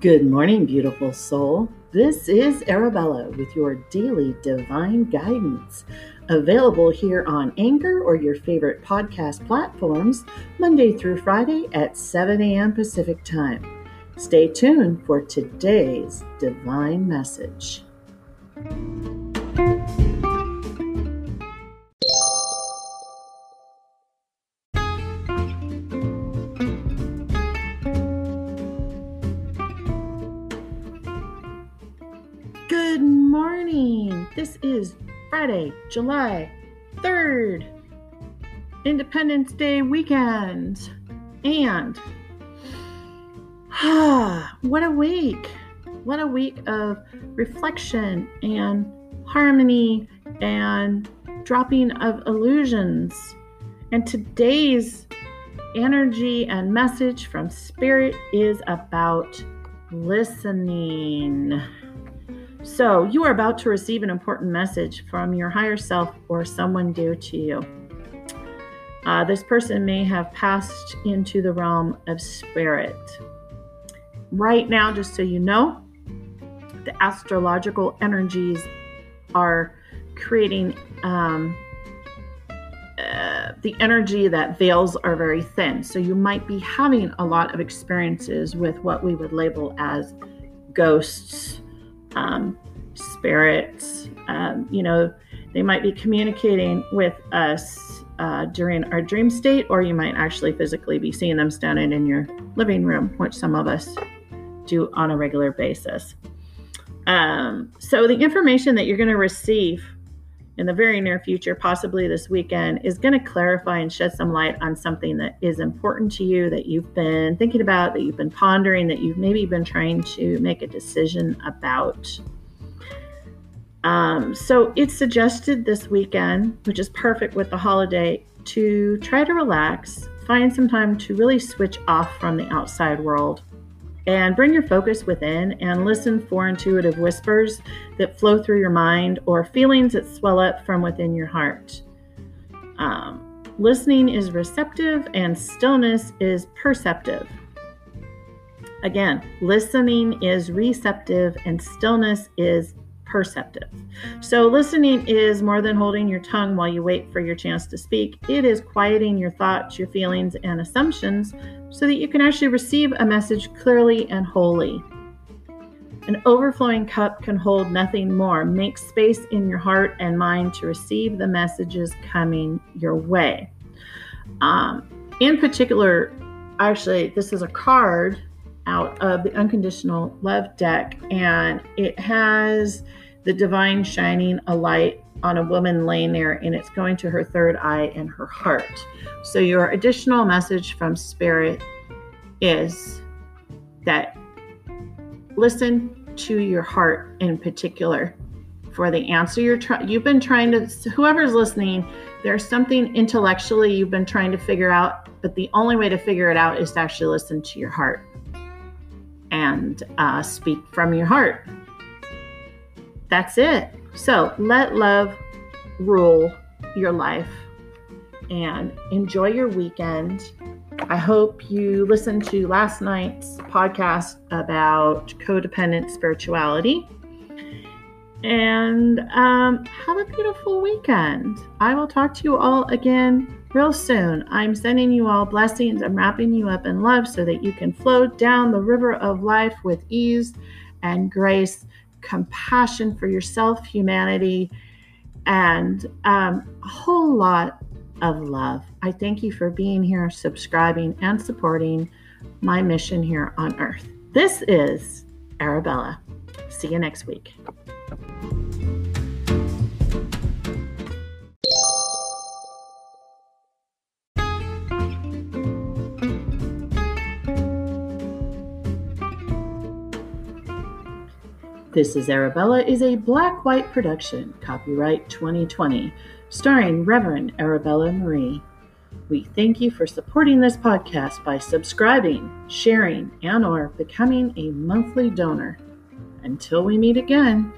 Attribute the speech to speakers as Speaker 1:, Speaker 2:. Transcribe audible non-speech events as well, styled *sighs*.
Speaker 1: Good morning, beautiful soul. This is Arabella with your daily divine guidance. Available here on Anchor or your favorite podcast platforms, Monday through Friday at 7 a.m. Pacific Time. Stay tuned for today's divine message. Morning. This is Friday, July 3rd, Independence Day weekend. And ah, *sighs* what a week! What a week of reflection and harmony and dropping of illusions. And today's energy and message from Spirit is about listening. So, you are about to receive an important message from your higher self or someone dear to you. Uh, this person may have passed into the realm of spirit. Right now, just so you know, the astrological energies are creating um, uh, the energy that veils are very thin. So, you might be having a lot of experiences with what we would label as ghosts um, spirits. Um, you know, they might be communicating with us uh, during our dream state, or you might actually physically be seeing them standing in your living room, which some of us do on a regular basis. Um, so, the information that you're going to receive in the very near future, possibly this weekend, is going to clarify and shed some light on something that is important to you that you've been thinking about, that you've been pondering, that you've maybe been trying to make a decision about. Um, so it's suggested this weekend, which is perfect with the holiday, to try to relax, find some time to really switch off from the outside world and bring your focus within and listen for intuitive whispers that flow through your mind or feelings that swell up from within your heart. Um, listening is receptive and stillness is perceptive. Again, listening is receptive and stillness is perceptive. So, listening is more than holding your tongue while you wait for your chance to speak. It is quieting your thoughts, your feelings, and assumptions so that you can actually receive a message clearly and wholly. An overflowing cup can hold nothing more. Make space in your heart and mind to receive the messages coming your way. Um, in particular, actually, this is a card out of the unconditional love deck, and it has the divine shining a light on a woman laying there, and it's going to her third eye and her heart. So, your additional message from Spirit is that listen to your heart in particular for the answer you're trying you've been trying to whoever's listening there's something intellectually you've been trying to figure out but the only way to figure it out is to actually listen to your heart and uh, speak from your heart. That's it. So let love rule your life and enjoy your weekend. I hope you listened to last night's podcast about codependent spirituality. And um, have a beautiful weekend. I will talk to you all again real soon. I'm sending you all blessings. I'm wrapping you up in love so that you can float down the river of life with ease and grace, compassion for yourself, humanity, and um, a whole lot of love. I thank you for being here, subscribing, and supporting my mission here on earth. This is Arabella. See you next week. This is Arabella is a black white production, copyright 2020, starring Reverend Arabella Marie. We thank you for supporting this podcast by subscribing, sharing, and or becoming a monthly donor. Until we meet again,